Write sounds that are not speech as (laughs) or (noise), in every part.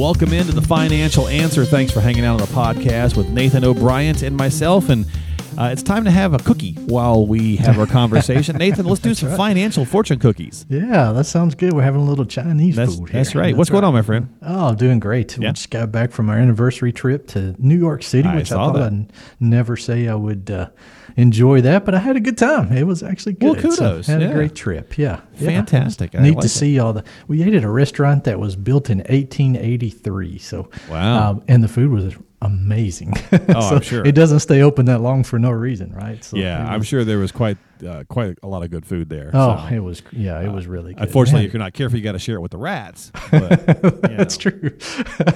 Welcome into the Financial Answer. Thanks for hanging out on the podcast with Nathan O'Brien and myself. And uh, it's time to have a cookie while we have our conversation. (laughs) Nathan, let's do some right. financial fortune cookies. Yeah, that sounds good. We're having a little Chinese That's, food. Here. that's right. What's going on, my friend? Oh, doing great. We just got back from our anniversary trip to New York City, I which I, thought that. I'd never say I would uh, enjoy that, but I had a good time. It was actually Well, good. So, kudos. had Yeah. a great trip. Yeah. Yeah. Fantastic. I Neat like to it. see all the. We ate at a restaurant that was built in 1883. So Wow. um, and the food was amazing. (laughs) Oh, So I'm sure. It doesn't stay open that long for no reason, right? So Yeah, it I'm sure there was quite uh, quite a lot of good food there. Oh, so. it was. Yeah, it was really good. Unfortunately, Man, if you're not careful, you got to share it with the rats. (laughs) But, That's true. (laughs)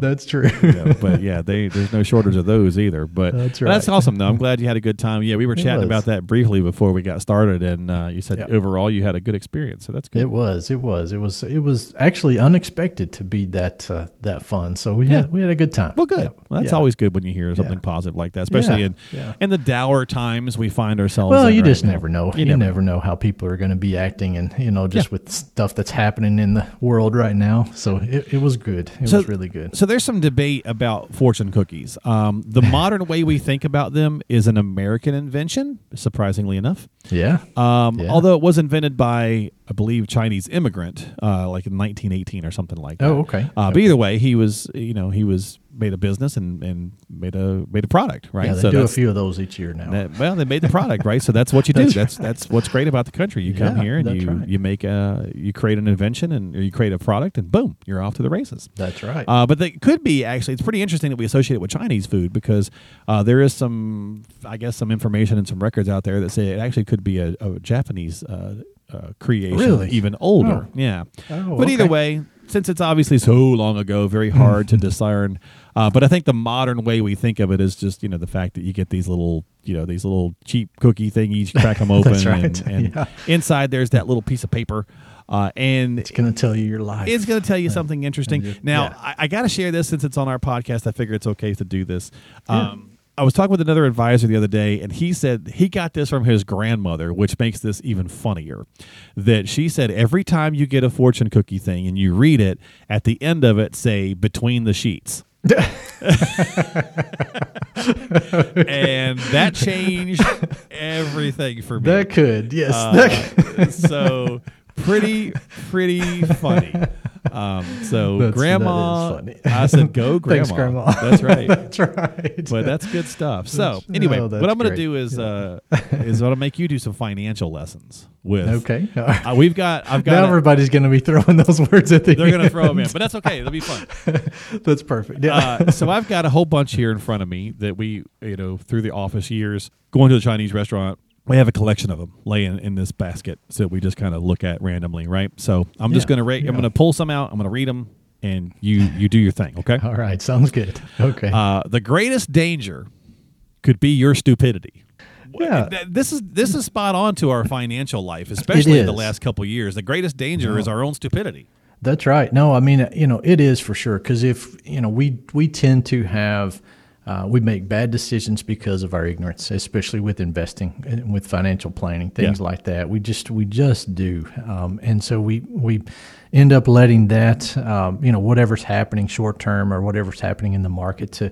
That's true. yeah, but yeah, they, there's no shortage of those either. But That's but that's awesome, though. I'm glad you had a good time. Yeah, we were It chatting was. about that briefly before we got started, and uh, you said Yeah. overall you had a good experience. So that's good. It was. It was. It was. It was actually unexpected to be that uh, that fun. So we Yeah. had we had a good time. Well, good. Yeah. Well, that's Yeah. always good when you hear something positive like that, especially in in the dour times we find ourselves. Well, in you right just now. never know. You You, never never, know how people are going to be acting, and you know, just Yeah. with stuff that's happening in the world right now. So it, it was good. It So- was really good. So there's some debate about fortune cookies. Um, the (laughs) modern way we think about them is an American invention, surprisingly enough. Yeah. Um, Yeah. Although it was invented by, I believe, Chinese immigrant, uh, like in 1918 or something like that. Oh, okay. Uh, But either way, he was, you know, he was made a business and, and made a made a product, right? yeah, they so do a few of those each year now. that- well, they made the product, right? So that's what you do. That's That's that's, what's great about the country. You come Yeah, here and you right. you make a you create an invention and or you create a product and boom, you're off to the races. That's right. Uh, but it could be actually. It's pretty interesting that we associate it with Chinese food because uh, there is some, I guess, some information and some records out there that say it actually could be a, a Japanese uh, uh, creation, Really? even older. Oh. Yeah. Oh, but either way, since it's obviously so long ago, very hard to discern. Uh, but I think the modern way we think of it is just you know the fact that you get these little you know these little cheap cookie thingies, you (laughs) crack them open, right. and, and Yeah. inside there's that little piece of paper. Uh, and it's going to tell you your life. it's going to tell you something interesting. Now, yeah. I, I got to share this since it's on our podcast. I figure it's okay to do this. Um, I was talking with another advisor the other day, and he said he got this from his grandmother, which makes this even funnier. That she said every time you get a fortune cookie thing and you read it, at the end of it, say between the sheets. (laughs) and that changed everything for me. that could yes. Uh, that- so pretty, pretty funny. (laughs) Um, so (laughs) grandma, that is funny. I said, "Go, (laughs) grandma." Thanks, Grandma. That's right. (laughs) That's right. but that's good stuff. So anyway, oh, what I'm going to do is uh, is I'm going to make you do some financial lessons with. okay. All right. Uh, we've got. I've got. now a- everybody's going to be throwing those words at the they're going to throw them in, but that's okay. It'll be fun. That's perfect. Yeah. uh, so I've got a whole bunch here in front of me that we, you know, through the office years, going to the Chinese restaurant. We have a collection of them laying in this basket, so we just kind of look at randomly, right? So I'm just going to rate. I'm going to pull some out. I'm going to read them, and you you do your thing, okay? (laughs) All right. Sounds good. Okay. Uh, the greatest danger could be your stupidity. Yeah. This is this is spot on to our financial life, (laughs) especially in the last couple of years. The greatest danger is our own stupidity. That's right. No, I mean, you know, it is for sure. Because if you know, we we tend to have. Uh, we make bad decisions because of our ignorance, especially with investing and with financial planning, things Yeah. like that. We just we just do, um, and so we we end up letting that um, you know whatever's happening short term or whatever's happening in the market to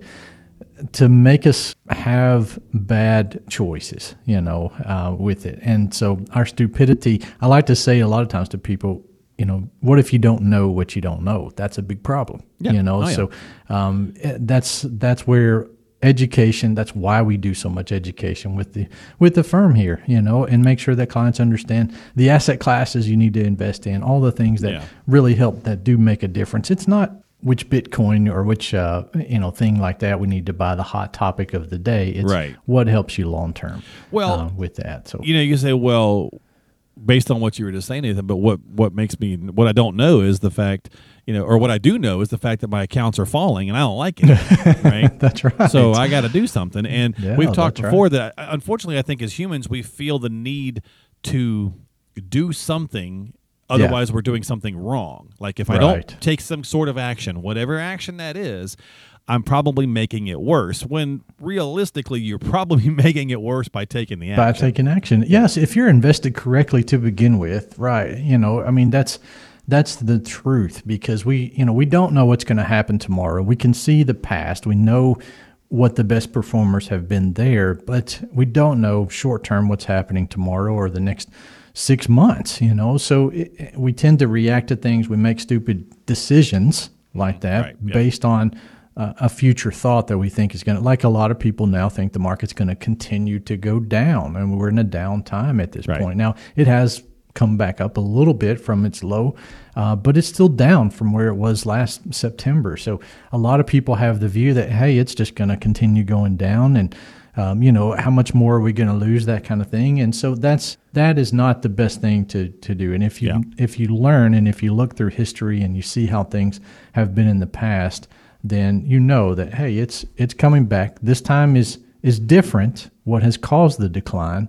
to make us have bad choices, you know, uh, with it. And so our stupidity, I like to say a lot of times to people, you know, what if you don't know what you don't know? That's a big problem, Yeah. you know. Oh, yeah. So um, eh, that's that's where education. That's why we do so much education with the with the firm here, you know, and make sure that clients understand the asset classes you need to invest in, all the things that Yeah. really help that do make a difference. It's not which Bitcoin or which uh, you know thing like that we need to buy the hot topic of the day. It's Right. what helps you long term. Well, uh, with that, so you know, you say, well, based on what you were just saying, Nathan, but what what makes me what I don't know is the fact you know, or what I do know is the fact that my accounts are falling, and I don't like it. (laughs) right. That's right. So I got to do something, and Yeah, we've talked that's right. before that. uh, Unfortunately, I think as humans, we feel the need to do something. Otherwise, we're doing something wrong. Like if I don't take some sort of action, whatever action that is, I'm probably making it worse. When realistically, you're probably (laughs) making it worse by taking the action. by taking action. Yes, if you're invested correctly to begin with, right? You know, I mean that's that's the truth because we, you know, we don't know what's going to happen tomorrow. We can see the past. We know what the best performers have been there, but we don't know short term what's happening tomorrow or the next six months. You know, so it, we tend to react to things. We make stupid decisions like that Right, yeah. based on uh, a future thought that we think is going to, like a lot of people now think the market's going to continue to go down, and we're in a down time at this Right. point. Now it has come back up a little bit from its low, uh, but it's still down from where it was last September. So a lot of people have the view that hey, it's just going to continue going down, and um, you know how much more are we going to lose that kind of thing and so that's that is not the best thing to to do and if you Yeah. if you learn and if you look through history and you see how things have been in the past then you know that hey it's it's coming back this time is is different what has caused the decline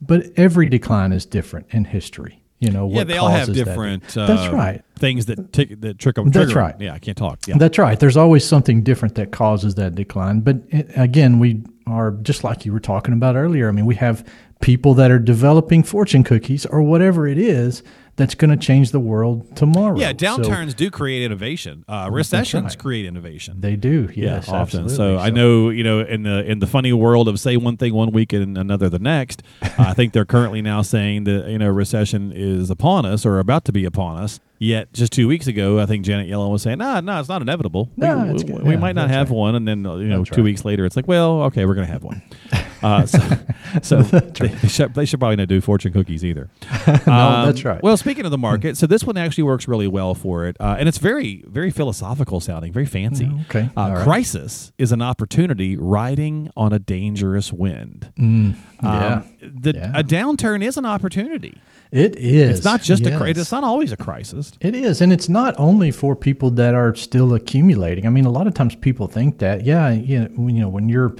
but every decline is different in history you know what? yeah, they all have causes that. different. Uh, that's right Things that tick that trick them. That's right. Yeah, I can't talk. Yeah. that's right. There's always something different that causes that decline. But it, again, we are just like you were talking about earlier. I mean, we have people that are developing fortune cookies or whatever it is that's going to change the world tomorrow. yeah, So downturns do create innovation. Uh, recessions right. create innovation. they do. Yes, often. absolutely. So I know you know in the in the funny world of say one thing one week and another the next. (laughs) I think they're currently now saying that you know recession is upon us or about to be upon us. Yet just two weeks ago, I think Janet Yellen was saying, "Nah, no, it's not inevitable. No, we, we, we Yeah, might not have right. one." And then you know That's two right. weeks later, it's like, "Well, okay, we're going to have one." (laughs) Uh, (laughs) so so they, they should, they should probably not do fortune cookies either. (laughs) no, Um, that's right. Well, speaking of the market, so this one actually works really well for it, uh, and it's very, very philosophical sounding, very fancy. Oh, okay. Uh, right. Crisis is an opportunity riding on a dangerous wind. Mm, Um, yeah, the, Yeah. A downturn is an opportunity. it is. It's not just a crisis. It's not always a crisis. It is, and it's not only for people that are still accumulating. I mean, a lot of times people think that, yeah, you know, when, you know, when you're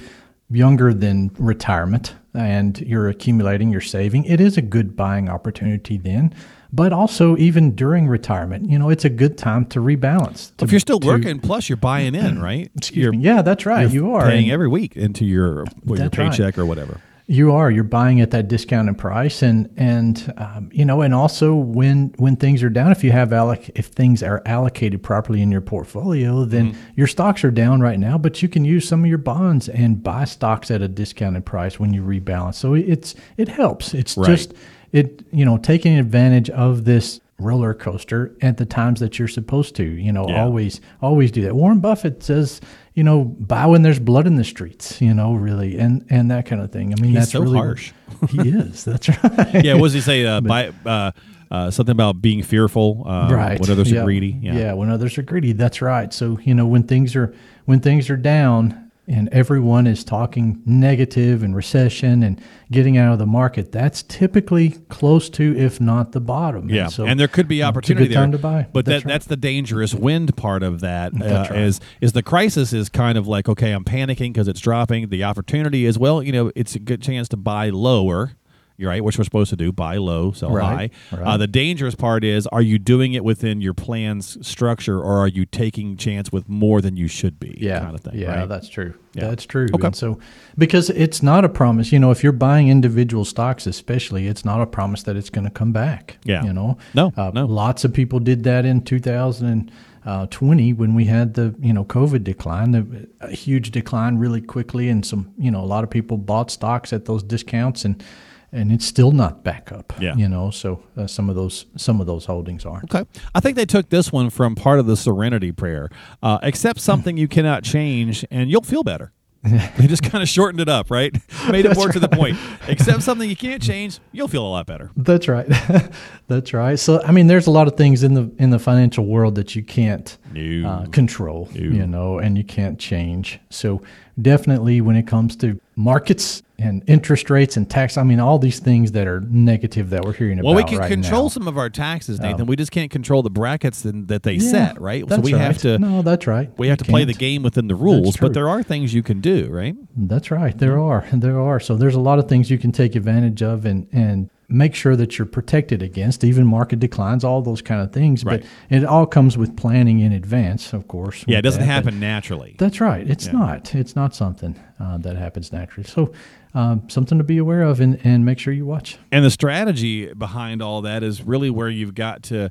younger than retirement and you're accumulating, you're saving, it is a good buying opportunity then. But also, even during retirement, you know, it's a good time to rebalance. to- if you're still to- working, plus you're buying in, right? (clears throat) excuse you're me. Yeah, that's right. You are paying every week into your well, your That's right. paycheck or whatever. You are. You're buying at that discounted price, and and um, you know, and also when when things are down, if you have alloc- if things are allocated properly in your portfolio, then Mm-hmm. your stocks are down right now, but you can use some of your bonds and buy stocks at a discounted price when you rebalance. So it's it helps. It's Right. just it you know taking advantage of this roller coaster at the times that you're supposed to. You know, Yeah. always always do that. Warren Buffett says. You know, buy when there's blood in the streets. You know, really, and and that kind of thing. I mean, He's that's so really harsh. (laughs) he is. That's (laughs) right. Yeah, what does he say? Uh, by, uh, uh, something about being fearful uh, right. when others Yeah. are greedy. Yeah. Yeah. when others are greedy. That's right. So you know when things are when things are down and everyone is talking negative and recession and getting out of the market, that's typically close to, if not the bottom. Yeah, so and there could be it's a opportunity good time there, to buy. But That's that, right. that's the dangerous wind part of that. Uh, right. Is is the crisis is kind of like okay, I'm panicking because it's dropping. The opportunity is well, you know, it's a good chance to buy lower. You're right, which we're supposed to do: buy low, sell Right, high. right. Uh, the dangerous part is: are you doing it within your plan's structure, or are you taking chance with more than you should be? yeah, kind of thing. yeah, right? that's true. Yeah. That's true. Okay. And so, because it's not a promise, you know, if you're buying individual stocks, especially, it's not a promise that it's going to come back. Yeah. you know, No, uh, no. Lots of people did that in 2020 when we had the you know COVID decline, the, a huge decline really quickly, and some you know a lot of people bought stocks at those discounts and. And it's still not back up, Yeah. you know. So uh, some of those some of those holdings are. Okay. I think they took this one from part of the serenity prayer. Uh, accept something you cannot change and you'll feel better. (laughs) they just kind of shortened it up, right? (laughs) Made it more to the point. Accept something you can't change, you'll feel a lot better. That's right. (laughs) That's right. So I mean, there's a lot of things in the in the financial world that you can't No. uh, control, No. you know, and you can't change. So definitely, when it comes to markets and interest rates and tax. I mean, all these things that are negative that we're hearing about. Well, we can right control now. some of our taxes, Nathan. we just can't control the brackets that, they Yeah, set, right? So we have to No, that's right. we have You to play the game within the rules, but there are things you can do, right? That's right. There are. There are. So there's a lot of things you can take advantage of and and make sure that you're protected against even market declines, all those kind of things. Right. But it all comes with planning in advance, of course. Yeah, it doesn't that, but- happen naturally. That's right. It's not. It's not something uh, that happens naturally. So um, something to be aware of and, and make sure you watch. And the strategy behind all that is really where you've got to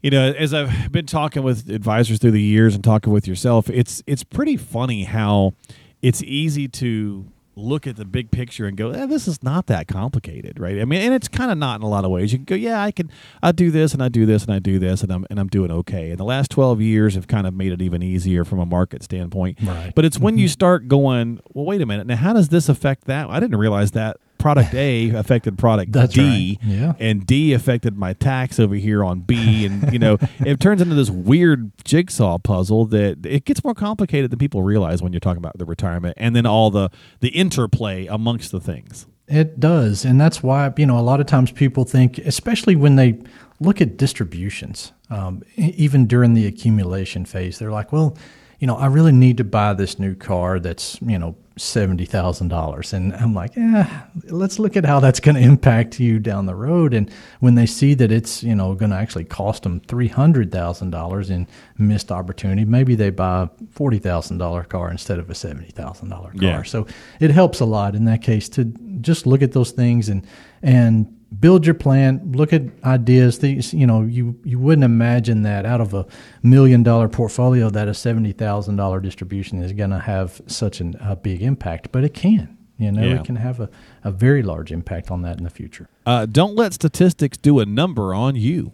you know, as I've been talking with advisors through the years and talking with yourself, it's it's pretty funny how it's easy to look at the big picture and go, eh, "This is not that complicated," right? I mean, and it's kind of not in a lot of ways. You can go, "Yeah, I can, I do this and I do this and I do this and I'm and I'm doing okay." And the last twelve years have kind of made it even easier from a market standpoint. Right. But it's when you start going, "Well, wait a minute, now how does this affect that?" I didn't realize that product A affected product That's D, right. Yeah. and D affected my tax over here on B, and you know (laughs) it turns into this weird jigsaw puzzle that it gets more complicated than people realize when you're talking about the retirement, and then all the the interplay amongst the things. It does. And that's why, you know, a lot of times people think, especially when they look at distributions, um, even during the accumulation phase, they're like, well, you know, I really need to buy this new car that's, you know, $70,000. And I'm like, yeah, let's look at how that's going to impact you down the road. And when they see that it's, you know, going to actually cost them $300,000 in missed opportunity, maybe they buy a $40,000 car instead of a $70,000 car. Yeah. So it helps a lot in that case to just look at those things and and build your plan. Look at ideas. These you know you you wouldn't imagine that out of a million dollar portfolio that a seventy thousand dollar distribution is going to have such an, a big impact, but it can. You know, Yeah. it can have a, a very large impact on that in the future. Uh, don't let statistics do a number on you.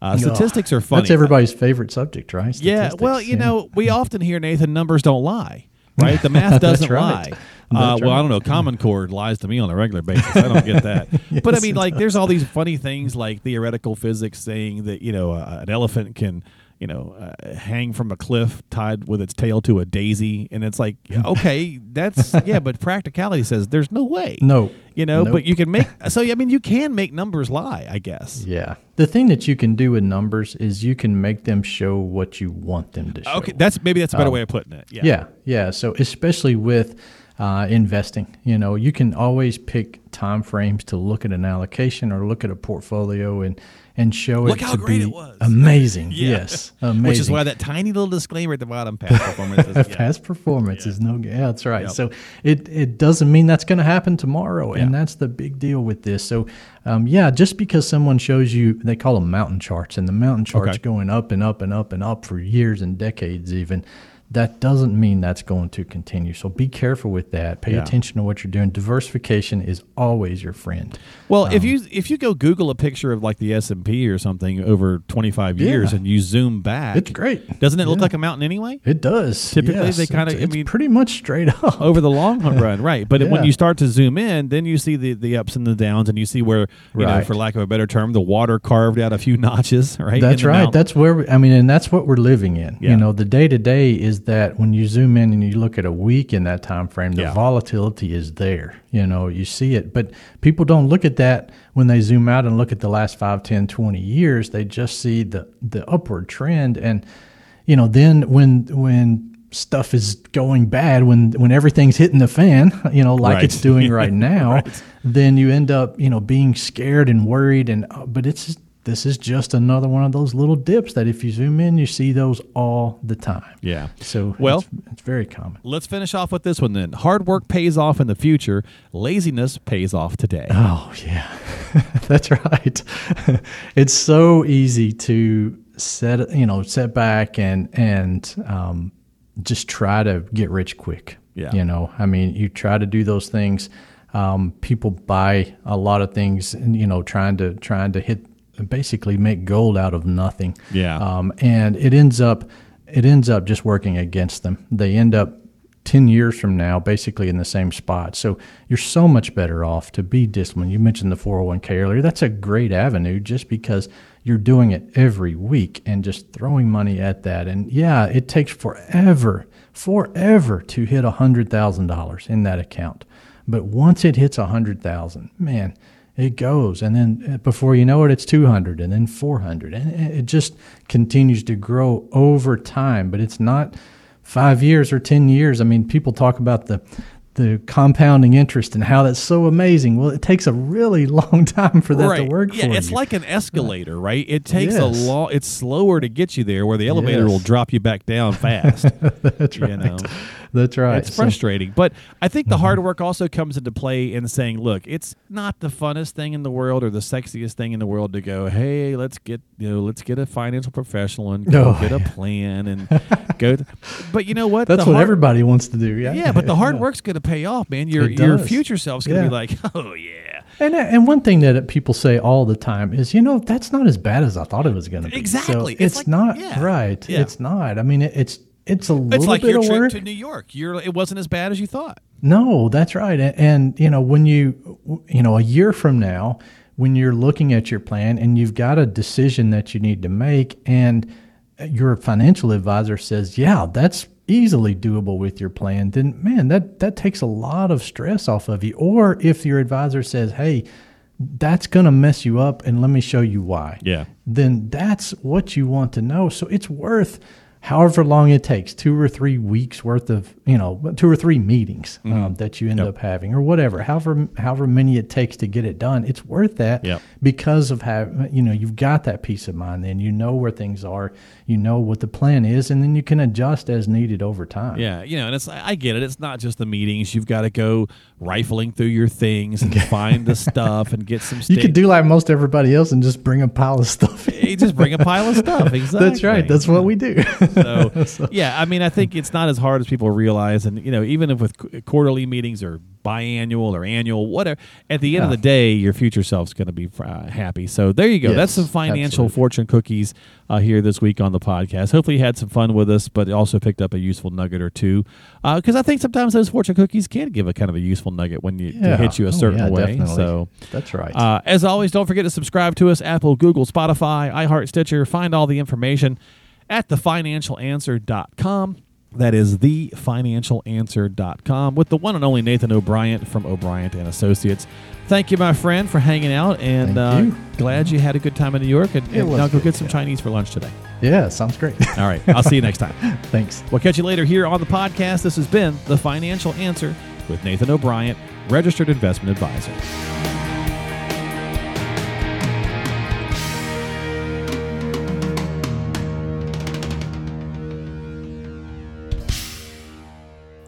Uh, statistics are funny. That's everybody's favorite subject, right? Yeah, well, you yeah. know, we often hear Nathan numbers don't lie, right? The math (laughs) doesn't right. lie. Uh, well, I don't know. Common Core lies to me on a regular basis. I don't get that. (laughs) but I mean, like, there's all these funny things like theoretical physics saying that you know uh, an elephant can. You know, uh, hang from a cliff tied with its tail to a daisy, and it's like, (laughs) okay, that's yeah, but practicality says there's no way. No. you know, Nope. but you can make. So I mean, you can make numbers lie, I guess. Yeah. The thing that you can do with numbers is you can make them show what you want them to show. Okay, that's maybe that's a better Um, way of putting it. Yeah. Yeah, yeah. So especially with uh, investing, you know, you can always pick time frames to look at an allocation or look at a portfolio and and show Look it how to great be it was. amazing. Yeah. Yes, amazing. (laughs) Which is why that tiny little disclaimer at the bottom, past (laughs) performance. Is, yeah. past performance is no good. Yeah, that's right. Yep. So it it doesn't mean that's going to happen tomorrow, and that's the big deal with this. So, um, yeah, just because someone shows you, they call them mountain charts, and the mountain charts Okay. going up and up and up and up for years and decades, even. That doesn't mean that's going to continue. So be careful with that. Pay Yeah. attention to what you're doing. Diversification is always your friend. Well, if Um, you if you go Google a picture of like the S and P or something over twenty five years Yeah. and you zoom back, It's great. Doesn't it look like a mountain anyway? It does. Typically, yes. they kinda- It's- I mean- pretty much straight up. Over the long run, right? But when you start to zoom in, then you see the, the ups and the downs, and you see where you know, for lack of a better term, the water carved out a few (laughs) notches, right? That's right. mountain. That's where we, I mean, and that's what we're living in. Yeah. You know, the day to day is that when you zoom in and you look at a week in that time frame, the Yeah. volatility is there. You know, you see it, but people don't look at that when they zoom out and look at the last 5, 10, 20 years. They just see the the upward trend, and you know, then when when stuff is going bad when when everything's hitting the fan (laughs) you know like Right. it's doing (laughs) right now Right. then you end up you know being scared and worried and but it's this is just another one of those little dips that if you zoom in you see those all the time yeah. so Well- it's, it's very common Let's finish off with this one then. Hard work pays off in the future. Laziness pays off today. oh yeah (laughs) that's right (laughs) it's so easy to set you know set back and and um, just try to get rich quick Yeah. you know i mean you try to do those things um, people buy a lot of things and you know trying to trying to hit basically make gold out of nothing Yeah. um, and it ends up it ends up just working against them they end up 10 years from now basically in the same spot so you're so much better off to be disciplined you mentioned the 401k earlier that's a great avenue just because you're doing it every week and just throwing money at that. And yeah, it takes forever, forever to hit a hundred thousand dollars in that account. But once it hits a hundred thousand, man, it goes and then uh, before you know it it's 200 and then 400 and it just continues to grow over time but it's not 5 years or 10 years i mean people talk about the the compounding interest and how that's so amazing. Well, it takes a really (laughs) long time for that right. to work yeah, it's you. like an escalator, right? It takes Yes. a long. It's slower to get you there, where the elevator Yes. will drop you back down fast. (laughs) That's you right. know? That's right. It's So- Mm-hmm. frustrating, but I think the hard work also comes into play in saying, "Look, it's not the funnest thing in the world or the sexiest thing in the world to go, hey, let's get you know, let's get a financial professional and go Oh, get a plan and (laughs) go." but you know what? that's The what hard- everybody wants to do. Yeah. Yeah, but the (laughs) hard Yeah. work's going to pay off, man. Your your future self's going to Yeah. be like, (laughs) "Oh yeah." And and one thing that people say all the time is, you know, that's not as bad as I thought it was going to be. So Exactly. It's it's, like- not yeah. right. Yeah. It's not. I mean, it, it's it's a little It's like bit your of trip work. to New York. You're it wasn't as bad as you thought. No, that's right. And, and you know, when you you know, a year from now, when you're looking at your plan and you've got a decision that you need to make and uh, your financial advisor says, "Yeah, that's easily doable with your plan." Then man, that that takes a lot of stress off of you. Or if your advisor says, "Hey, that's going to mess you up and let me show you why." Yeah. then that's what you want to know. So it's worth however long it takes, two or three weeks worth of, you know, two or three meetings um, that you end Mm-hmm. Yep. up having, or whatever, however however many it takes to get it done. It's worth that Yep. because of how, you know you've got that peace of mind. Then you know where things are, you know what the plan is, and then you can adjust as needed over time. Yeah, you know, and it's I get it. It's not just the meetings. You've got to go rifling through your things and (laughs) find the stuff and get some. Stuff. You could do like most everybody else and just bring a pile of stuff. You just bring a pile of stuff. (laughs) Exactly. That's right. That's what we do. (laughs) (laughs) so yeah, I mean, I think it's not as hard as people realize, and you know, even if with qu- quarterly meetings or biannual or annual, whatever, at the end of the day, your future self's going to be uh, happy. So there you go. Yes, That's some financial absolutely. fortune cookies uh, here this week on the podcast. Hopefully, you had some fun with us, but also picked up a useful nugget or two. Because I think sometimes those fortune cookies can give a kind of a useful nugget when you Yeah. hit you a Oh, certain yeah, way. definitely. So. That's right. Uh, as always, don't forget to subscribe to us Apple, Google, Spotify, iHeart, Stitcher. Find all the information at thefinancialanswer.com. That is thefinancialanswer.com with the one and only Nathan O'Brien from O'Brien and Associates. Thank you, my friend, for hanging out, and uh, you. glad you had a good time in New York. And, and now go get some yeah. Chinese for lunch today. yeah, sounds great. (laughs) All right, I'll see you next time. (laughs) Thanks. We'll catch you later here on the podcast. This has been The Financial Answer with Nathan O'Brien, registered investment advisor.